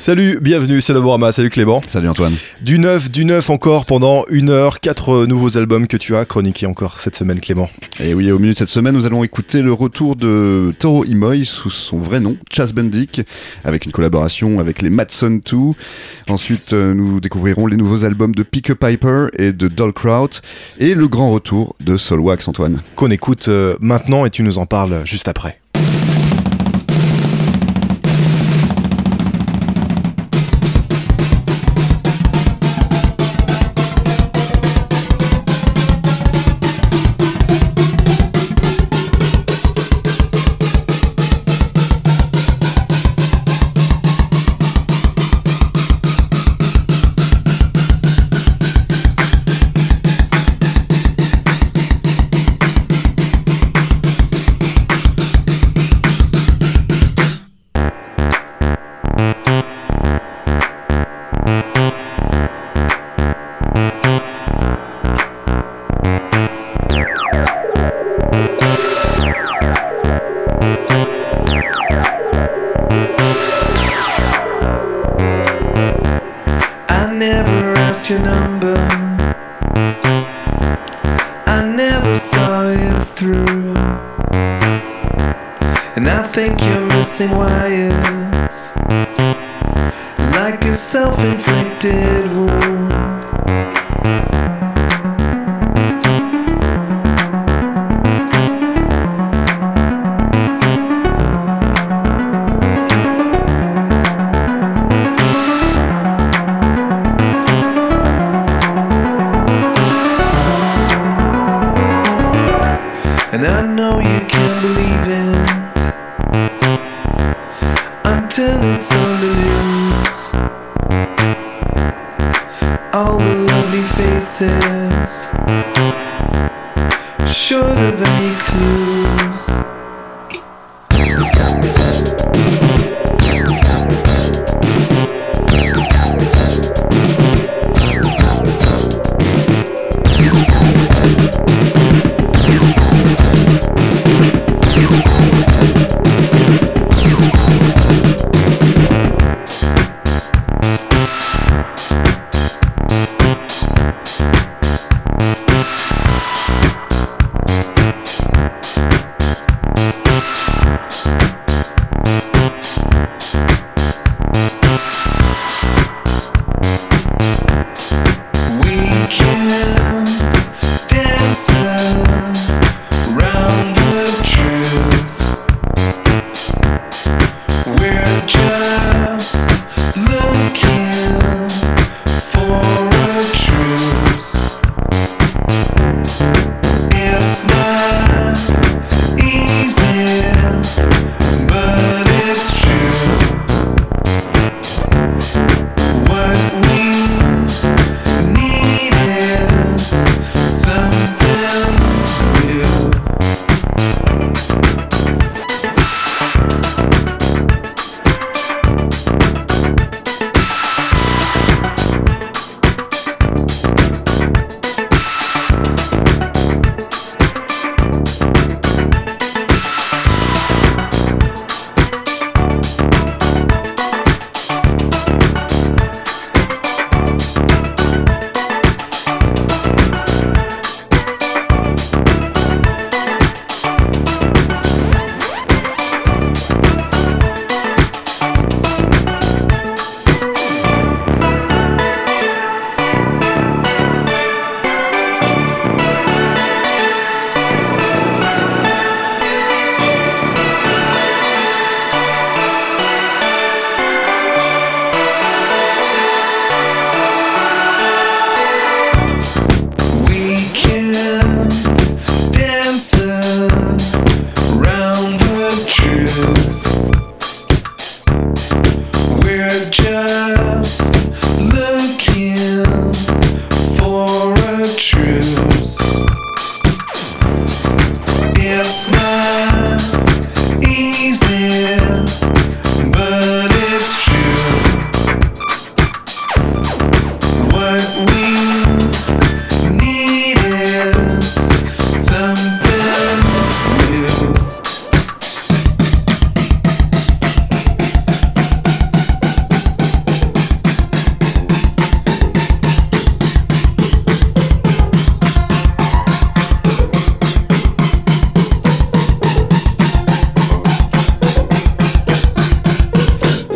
Salut, bienvenue, c'est Laborama, salut Clément. Salut Antoine. Du neuf, du neuf encore pendant une heure, quatre nouveaux albums que tu as chroniqués encore cette semaine Clément. Et oui, au milieu de cette semaine, nous allons écouter le retour de Toro Imoy sous son vrai nom, Chas Bendick, avec une collaboration avec les Madson 2. Ensuite, euh, nous découvrirons les nouveaux albums de Pick a Piper et de Kraut et le grand retour de Solwax Antoine. Qu'on écoute euh, maintenant et tu nous en parles juste après.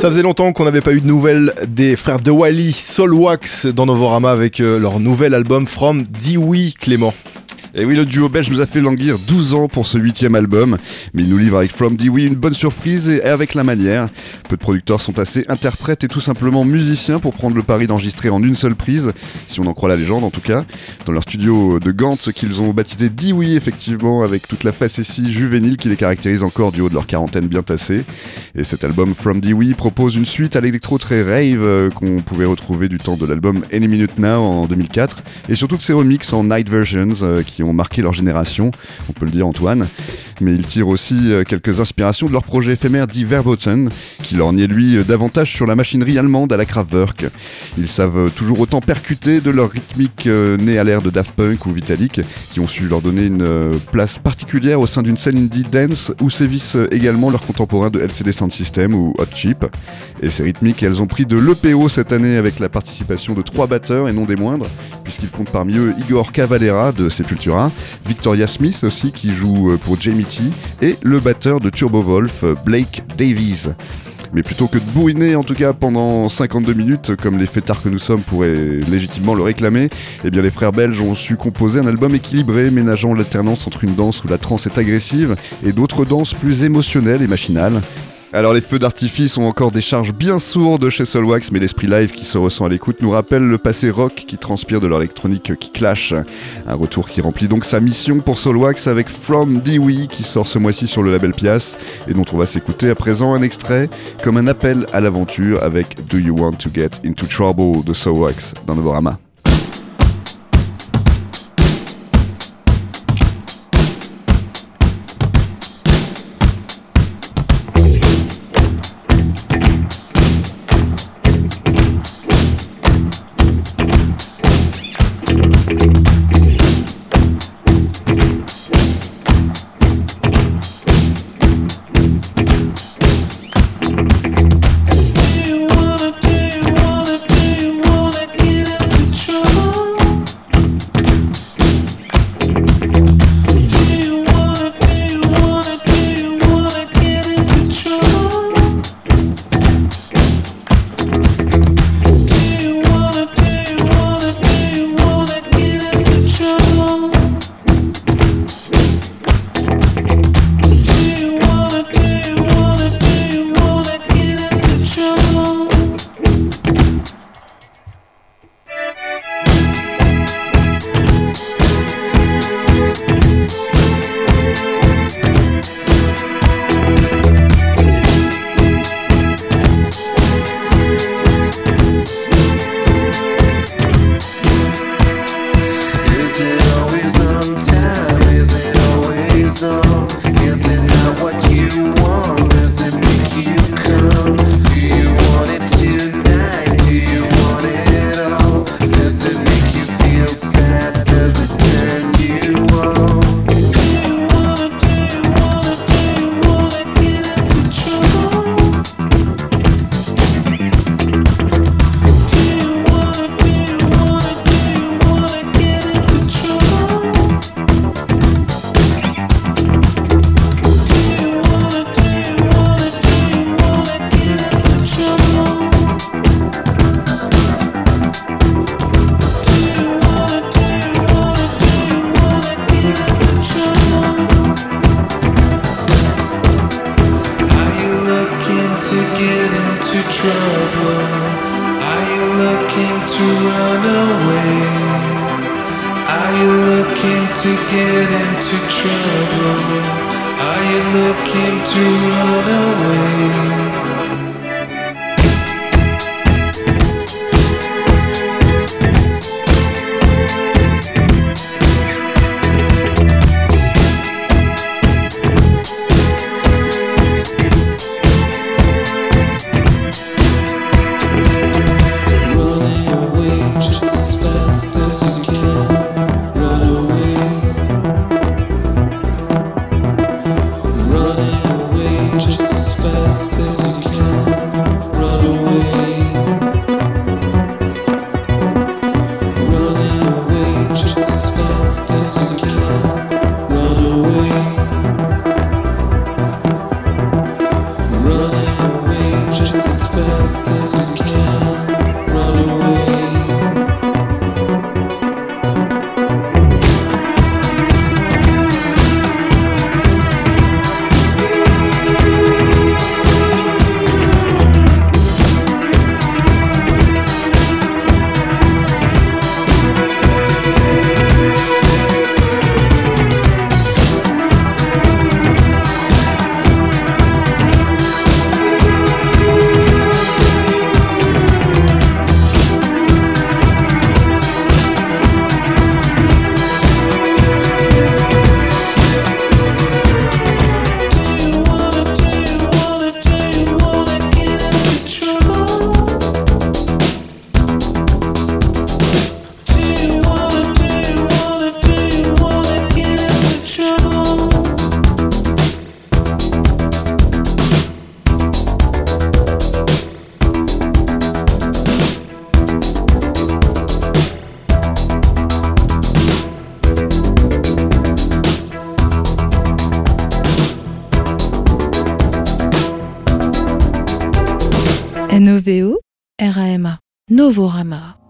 Ça faisait longtemps qu'on n'avait pas eu de nouvelles des frères De Wally Soulwax dans Novorama avec euh, leur nouvel album From Dewey Clément. Et oui, le duo belge nous a fait languir 12 ans pour ce huitième album, mais il nous livre avec From Dewey une bonne surprise et avec la manière. Peu de producteurs sont assez interprètes et tout simplement musiciens pour prendre le pari d'enregistrer en une seule prise, si on en croit la légende en tout cas, dans leur studio de Gand qu'ils ont baptisé Dewey effectivement, avec toute la facétie juvénile qui les caractérise encore du haut de leur quarantaine bien tassée. Et cet album From Dewey propose une suite à l'électro très rave euh, qu'on pouvait retrouver du temps de l'album Any Minute Now en 2004, et surtout de ses remixes en night versions euh, qui ont marqué leur génération, on peut le dire Antoine. Mais ils tirent aussi euh, quelques inspirations de leur projet éphémère dit Verboten, qui leur niait lui euh, davantage sur la machinerie allemande à la Kraftwerk. Ils savent euh, toujours autant percuter de leur rythmique née à l'ère de Daft Punk ou Vitalik, qui ont su leur donner une place particulière au sein d'une scène indie dance où sévissent également leurs contemporains de LCD Sound System ou Hot Chip. Et ces rythmiques, elles ont pris de l'EPO cette année avec la participation de trois batteurs et non des moindres, puisqu'ils comptent parmi eux Igor Cavalera de Sepultura, Victoria Smith aussi qui joue euh, pour Jamie T et le batteur de Turbo Wolf euh, Blake Davies. Mais plutôt que de bourriner, en tout cas pendant 52 minutes, comme les fêtards que nous sommes pourraient légitimement le réclamer, eh bien les frères belges ont su composer un album équilibré, ménageant l'alternance entre une danse où la trance est agressive et d'autres danses plus émotionnelles et machinales. Alors les feux d'artifice ont encore des charges bien sourdes chez Solwax, mais l'esprit live qui se ressent à l'écoute nous rappelle le passé rock qui transpire de leur électronique qui clash. Un retour qui remplit donc sa mission pour Solwax avec From Dewey qui sort ce mois-ci sur le label Pias et dont on va s'écouter à présent un extrait comme un appel à l'aventure avec Do You Want to Get Into Trouble de Solwax dans Novorama. N-O-V-O-R-A-M-A.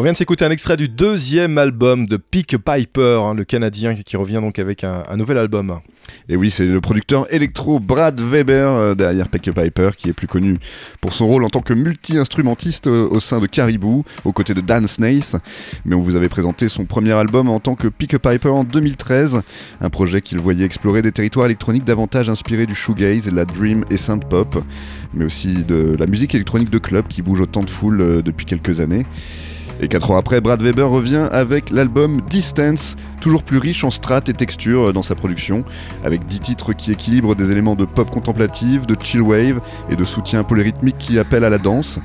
On vient de s'écouter un extrait du deuxième album de Pick Piper, hein, le Canadien qui revient donc avec un, nouvel album. Et oui, c'est le producteur électro Brad Weber euh, derrière Pick Piper qui est plus connu pour son rôle en tant que multi-instrumentiste euh, au sein de Caribou, aux côtés de Dan Snaith. Mais on vous avait présenté son premier album en tant que Pick Piper en 2013, un projet qu'il voyait explorer des territoires électroniques davantage inspirés du shoegaze, de la dream et synth pop, mais aussi de la musique électronique de club qui bouge autant de foule euh, depuis quelques années. Et 4 ans après, Brad Weber revient avec l'album Distance, toujours plus riche en strates et textures dans sa production, avec 10 titres qui équilibrent des éléments de pop contemplative, de chill wave et de soutien polyrythmique qui appellent à la danse.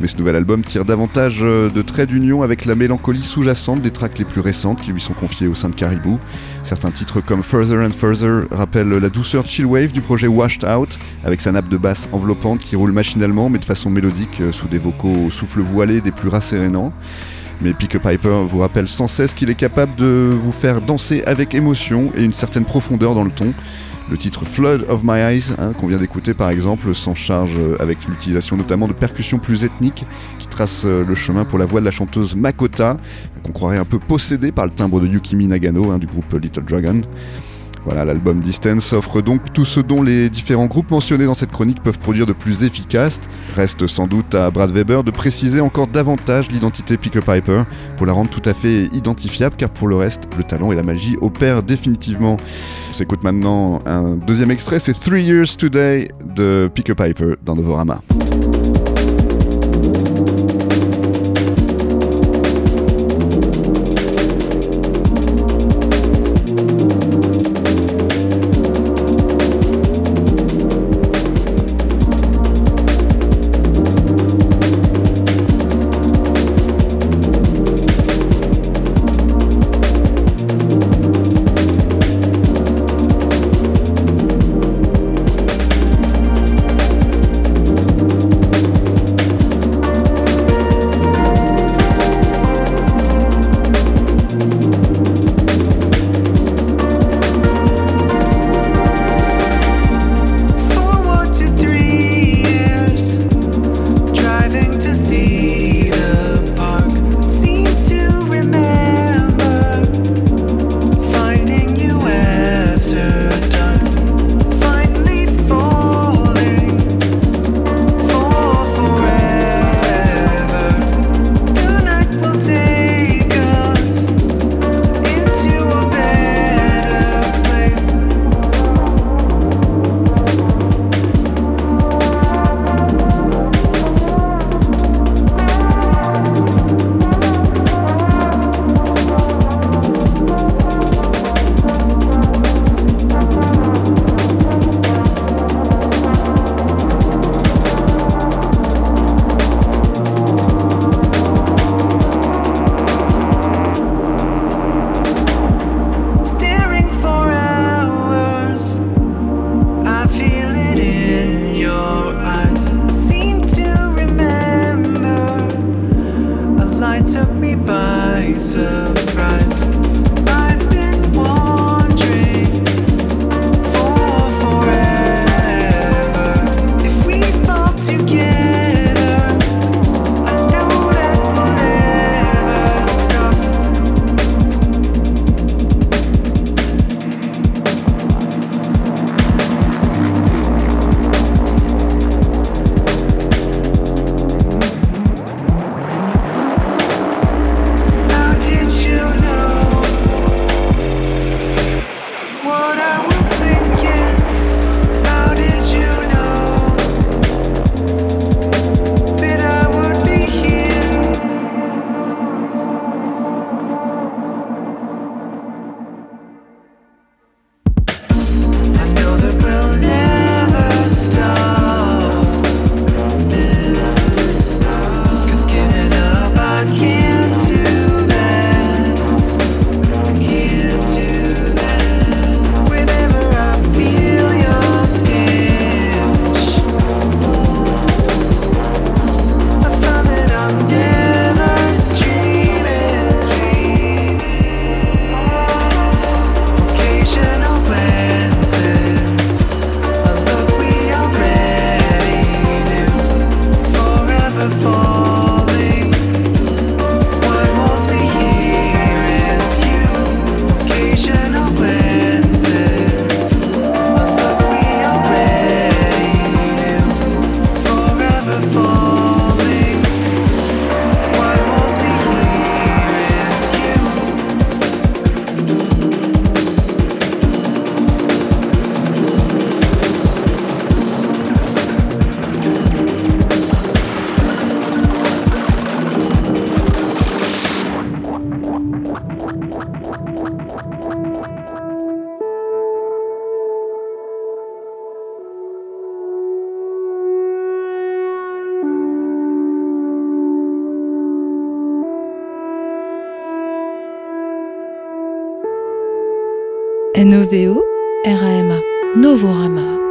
Mais ce nouvel album tire davantage de traits d'union avec la mélancolie sous-jacente des tracks les plus récentes qui lui sont confiées au sein de Caribou. Certains titres comme Further and Further rappellent la douceur chill wave du projet Washed Out, avec sa nappe de basse enveloppante qui roule machinalement mais de façon mélodique euh, sous des vocaux au souffle voilé des plus rassérénants. Mais Pick Piper vous rappelle sans cesse qu'il est capable de vous faire danser avec émotion et une certaine profondeur dans le ton. Le titre Flood of My Eyes, hein, qu'on vient d'écouter par exemple, s'en charge euh, avec l'utilisation notamment de percussions plus ethniques qui tracent euh, le chemin pour la voix de la chanteuse Makota, qu'on croirait un peu possédée par le timbre de Yukimi Nagano hein, du groupe Little Dragon. Voilà, l'album Distance offre donc tout ce dont les différents groupes mentionnés dans cette chronique peuvent produire de plus efficace. Reste sans doute à Brad Weber de préciser encore davantage l'identité Pick Piper pour la rendre tout à fait identifiable, car pour le reste, le talent et la magie opèrent définitivement. On s'écoute maintenant un deuxième extrait, c'est Three Years Today de Pick Piper dans Novorama. surprise. N-O-V-O R-A-M-A. Novorama.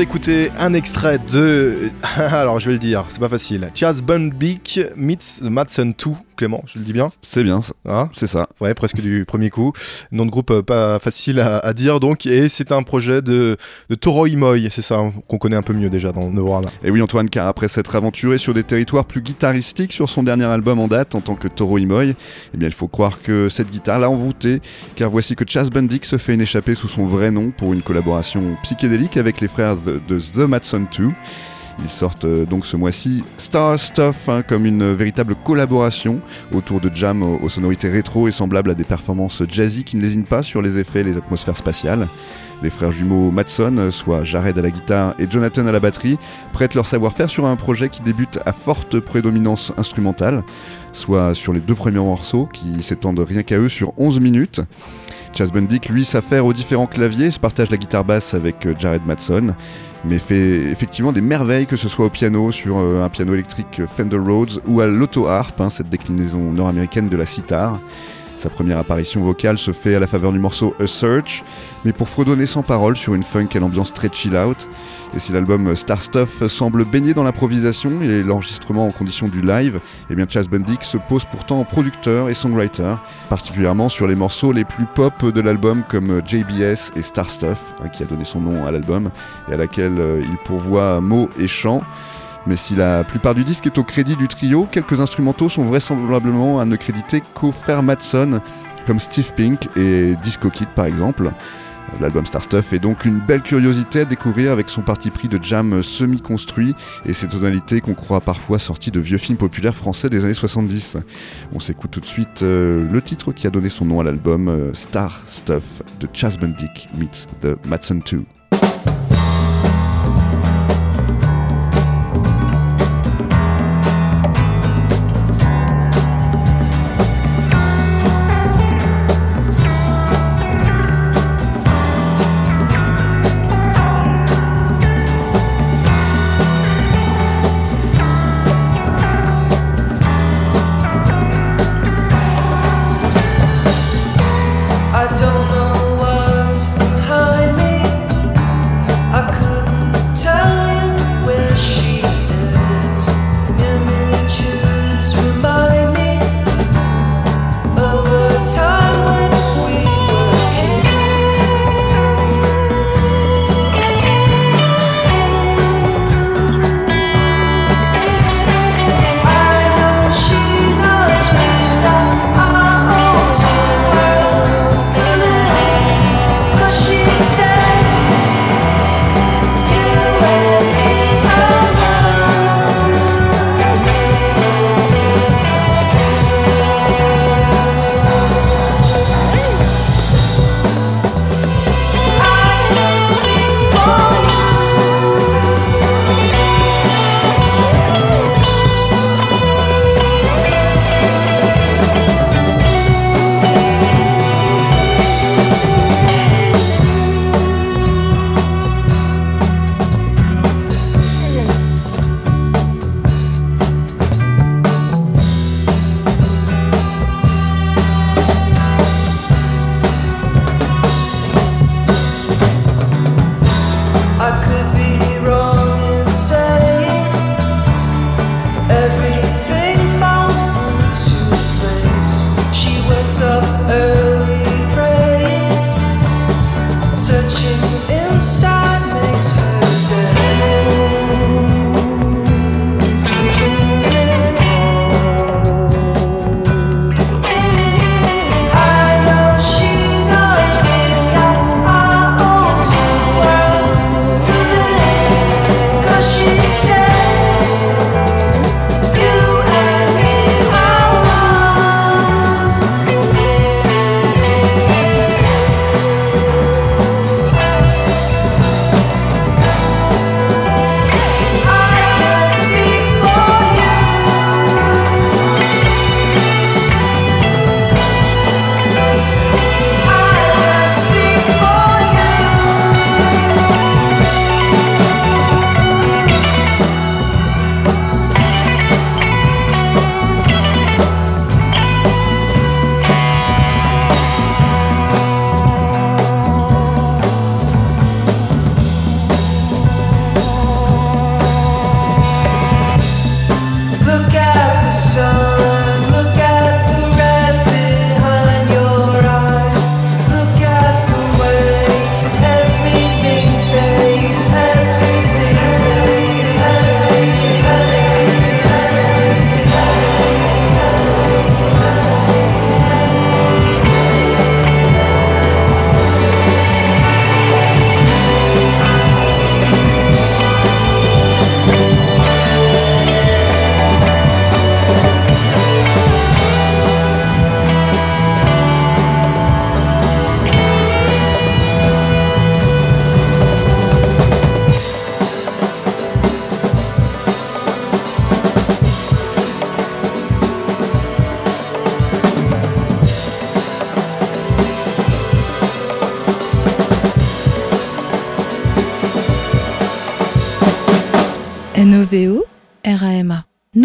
D'écouter un extrait de. Alors je vais le dire, c'est pas facile. Chaz Bunbeek meets The Madsen 2 Clément, je le dis bien C'est bien, hein c'est ça. Ouais, presque du premier coup. Nom de groupe euh, pas facile à, dire donc, et c'est un projet de, de Toro Imoy, c'est ça hein, qu'on connaît un peu mieux déjà dans Novorama. Et oui Antoine, car après s'être aventuré sur des territoires plus guitaristiques sur son dernier album en date en tant que Toro Imoy, eh bien il faut croire que cette guitare l'a envoûté, car voici que Chas Bundick se fait une échappée sous son vrai nom pour une collaboration psychédélique avec les frères de, de The Madson 2. Ils sortent euh, donc ce mois-ci Star Stuff hein, comme une véritable collaboration autour de jam aux, sonorités rétro et semblables à des performances jazzy qui ne lésinent pas sur les effets et les atmosphères spatiales. Les frères jumeaux Matson, soit Jared à la guitare et Jonathan à la batterie, prêtent leur savoir-faire sur un projet qui débute à forte prédominance instrumentale, soit sur les deux premiers morceaux qui s'étendent rien qu'à eux sur 11 minutes. Chas Bundick, lui, s'affaire aux différents claviers, se partage la guitare basse avec euh, Jared Matson mais fait effectivement des merveilles, que ce soit au piano, sur euh, un piano électrique Fender Rhodes, ou à l'auto-harp, hein, cette déclinaison nord-américaine de la sitar. Sa première apparition vocale se fait à la faveur du morceau A Search, mais pour fredonner sans parole sur une funk à l'ambiance très chill out. Et si l'album Star Stuff semble baigner dans l'improvisation et l'enregistrement en condition du live, eh bien Chas Bundick se pose pourtant en producteur et songwriter, particulièrement sur les morceaux les plus pop de l'album comme JBS et Star Stuff, hein, qui a donné son nom à l'album, et à laquelle euh, il pourvoit mots et chants. Mais si la plupart du disque est au crédit du trio, quelques instrumentaux sont vraisemblablement à ne créditer qu'aux frères Matson, comme Steve Pink et Disco Kid par exemple. L'album Star Stuff est donc une belle curiosité à découvrir avec son parti pris de jam semi-construit et ses tonalités qu'on croit parfois sorties de vieux films populaires français des années 70. On s'écoute tout de suite euh, le titre qui a donné son nom à l'album euh, Star Stuff de Chas Bundick meets The Matson 2.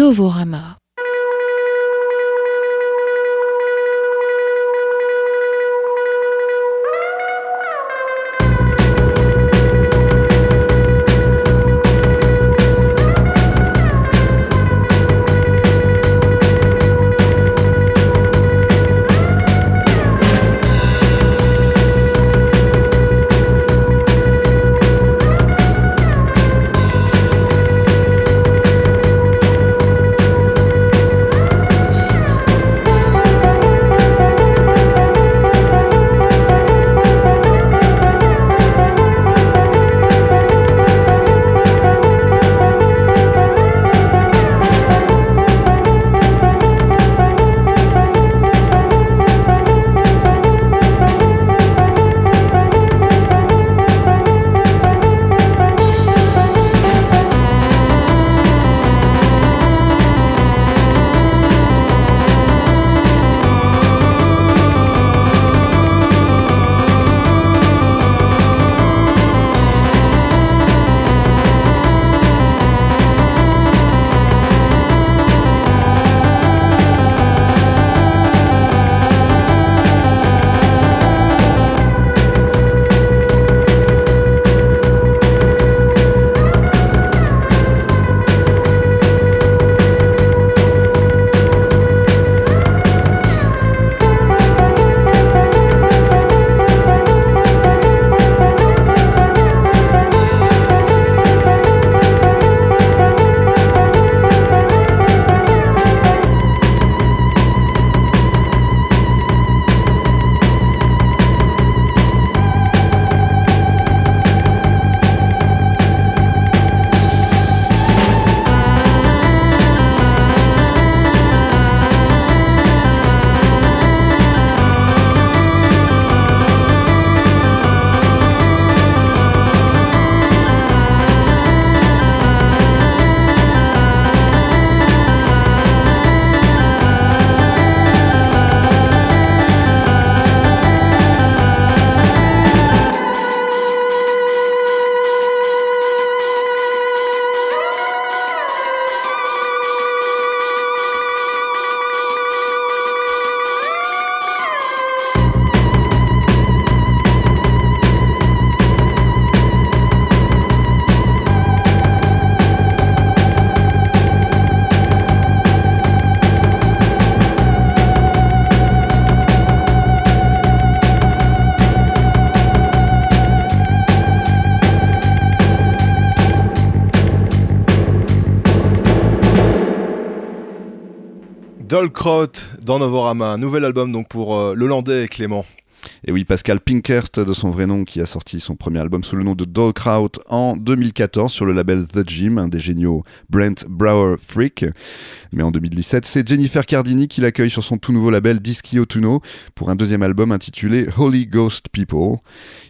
R-A-M-A. Dolkraut dans Novorama, nouvel album donc pour euh, le Clément. Et oui, Pascal Pinkert, de son vrai nom, qui a sorti son premier album sous le nom de Dogkraut en 2014 sur le label The Gym, un des géniaux Brent Brower Freak. Mais en 2017, c'est Jennifer Cardini qui l'accueille sur son tout nouveau label Dischi Tuno pour un deuxième album intitulé Holy Ghost People.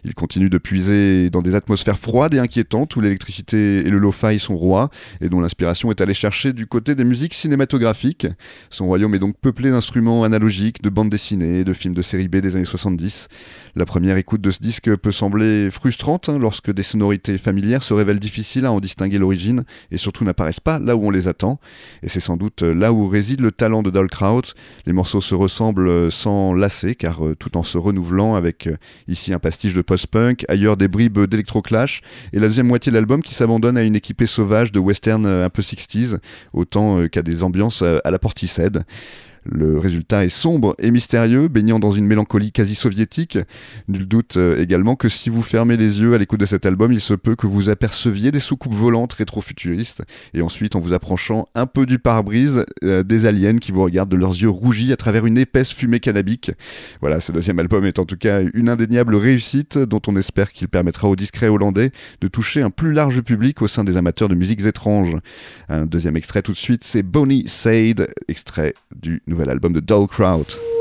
Il continue de puiser dans des atmosphères froides et inquiétantes où l'électricité et le lo-fi sont rois et dont l'inspiration est allée chercher du côté des musiques cinématographiques. Son royaume est donc peuplé d'instruments analogiques, de bandes dessinées, de films de série B des années 70. La première écoute de ce disque peut sembler frustrante hein, lorsque des sonorités familières se révèlent difficiles à en distinguer l'origine et surtout n'apparaissent pas là où on les attend. Et c'est sans doute là où réside le talent de Dolkraut. Les morceaux se ressemblent sans lasser car euh, tout en se renouvelant avec euh, ici un pastiche de post-punk, ailleurs des bribes d'électroclash et la deuxième moitié de l'album qui s'abandonne à une équipée sauvage de western euh, un peu 60s autant qu'à des ambiances à la Portishead. Le résultat est sombre et mystérieux, baignant dans une mélancolie quasi soviétique. Nul doute euh, également que si vous fermez les yeux à l'écoute de cet album, il se peut que vous aperceviez des soucoupes volantes rétro-futuristes, et ensuite en vous approchant un peu du pare-brise, euh, des aliens qui vous regardent de leurs yeux rougis à travers une épaisse fumée cannabique. Voilà, ce deuxième album est en tout cas une indéniable réussite dont on espère qu'il permettra aux discrets hollandais de toucher un plus large public au sein des amateurs de musiques étranges. Un deuxième extrait tout de suite, c'est Bonnie Sade, extrait du nouveau nouvel album de Dull Crowd.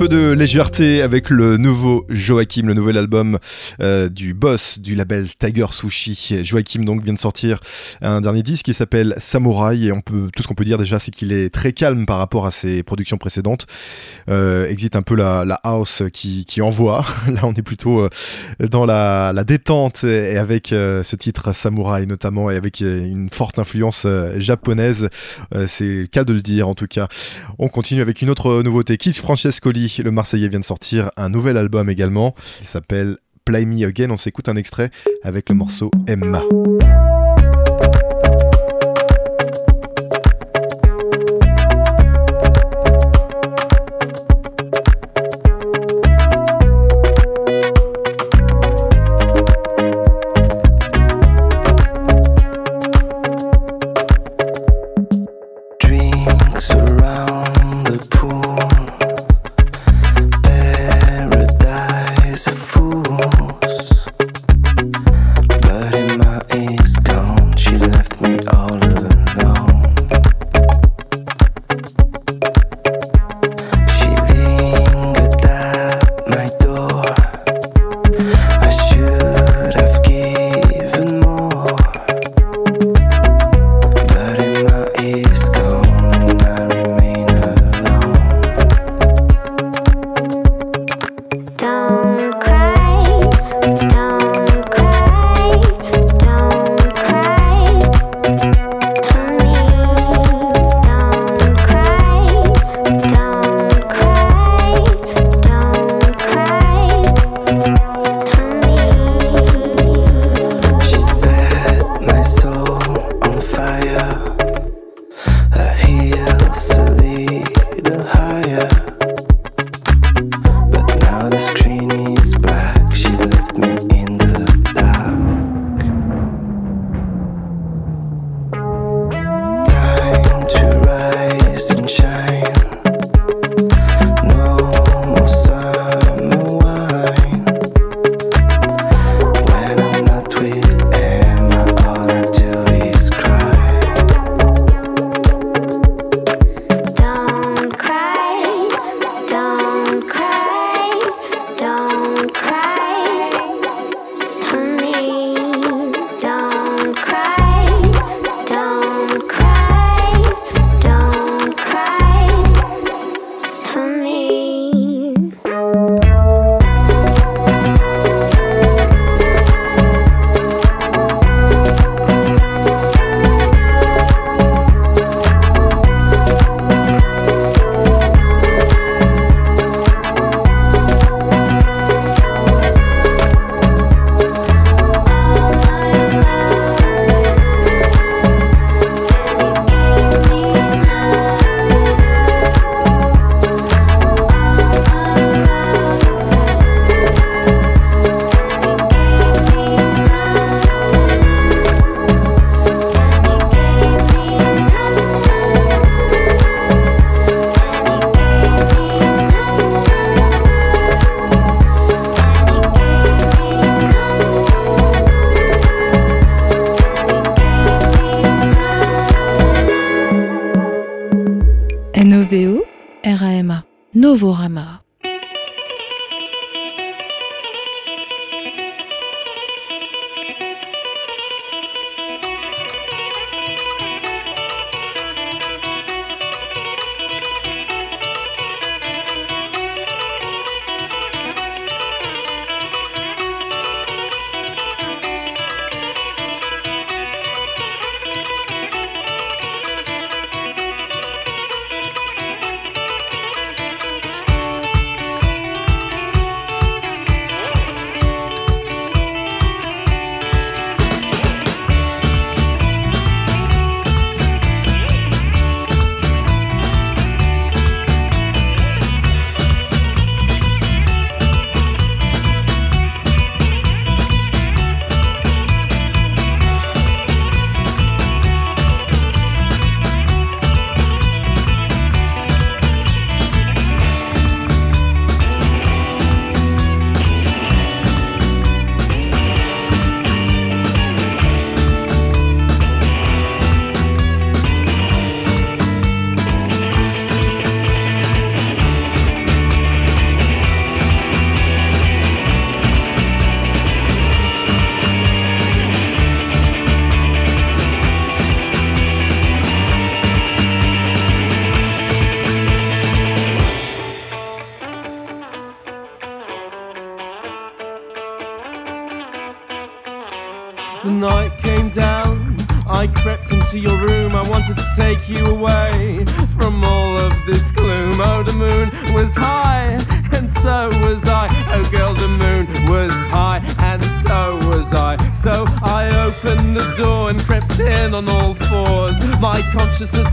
Peu de légèreté avec le nouveau Joachim, le nouvel album euh, du boss du label Tiger Sushi. Joachim donc vient de sortir un dernier disque qui s'appelle Samouraï et on peut tout ce qu'on peut dire déjà c'est qu'il est très calme par rapport à ses productions précédentes. Euh, existe un peu la, house qui, envoie. Là on est plutôt euh, dans la, détente et avec ce titre Samouraï notamment et avec une forte influence japonaise. c'est cas de le dire en tout cas. On continue avec une autre nouveauté. Keith Francescoli le Marseillais vient de sortir un nouvel album également. Il s'appelle Play Me Again. On s'écoute un extrait avec le morceau Emma.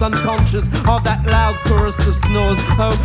unconscious of that loud chorus of snores. Oh,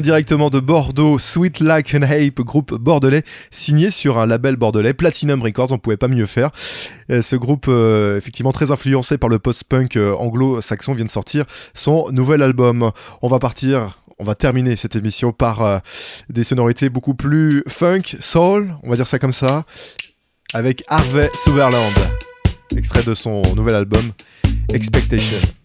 directement de Bordeaux, Sweet Like an Ape, groupe bordelais, signé sur un label bordelais, Platinum Records, on pouvait pas mieux faire. Euh, ce groupe, euh, effectivement très influencé par le post-punk euh, anglo-saxon, vient de sortir son nouvel album. On va partir on va terminer cette émission par des sonorités beaucoup plus funk, soul, on va dire ça comme ça, avec Harvey Sutherland, extrait de son nouvel album Expectation.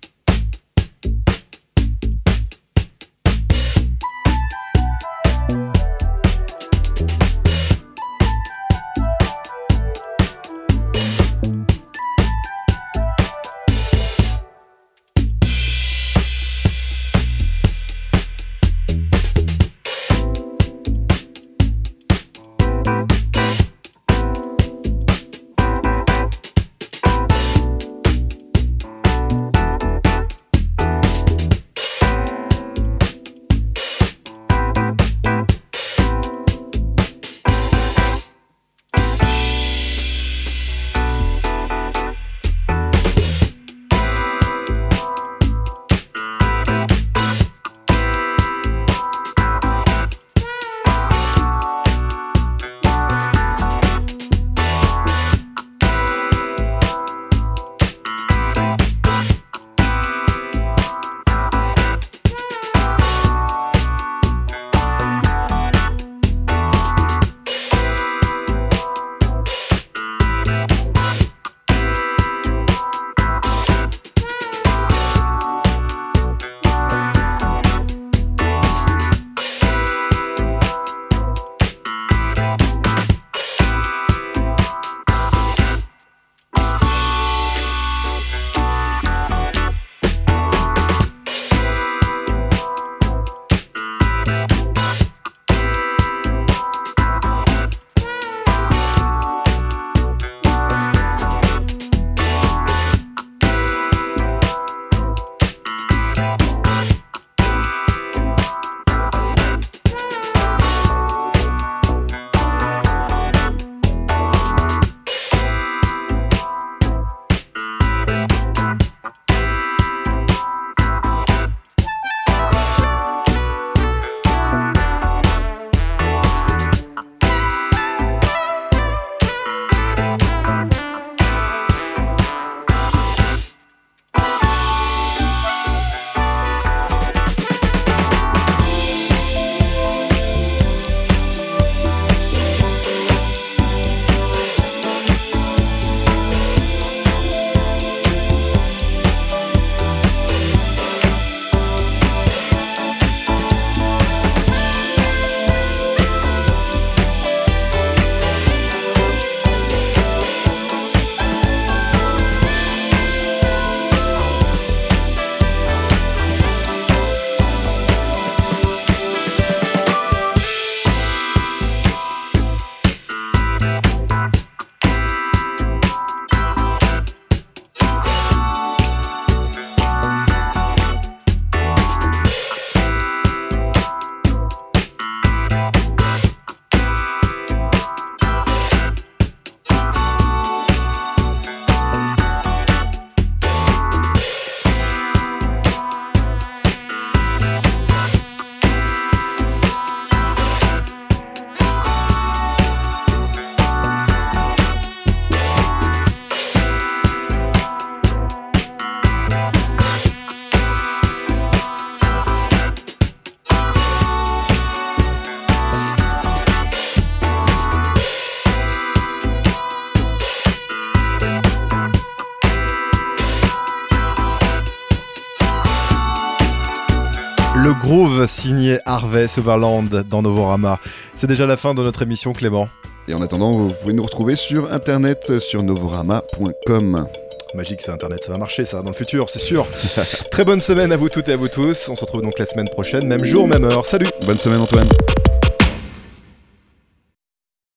Signé Harvey Sutherland dans Novorama. C'est déjà la fin de notre émission Clément. Et en attendant, vous pouvez nous retrouver sur internet sur novorama.com. Magique, c'est Internet, ça va marcher ça dans le futur, c'est sûr. Très bonne semaine à vous toutes et à vous tous. On se retrouve donc la semaine prochaine, même jour, même heure. Salut Bonne semaine Antoine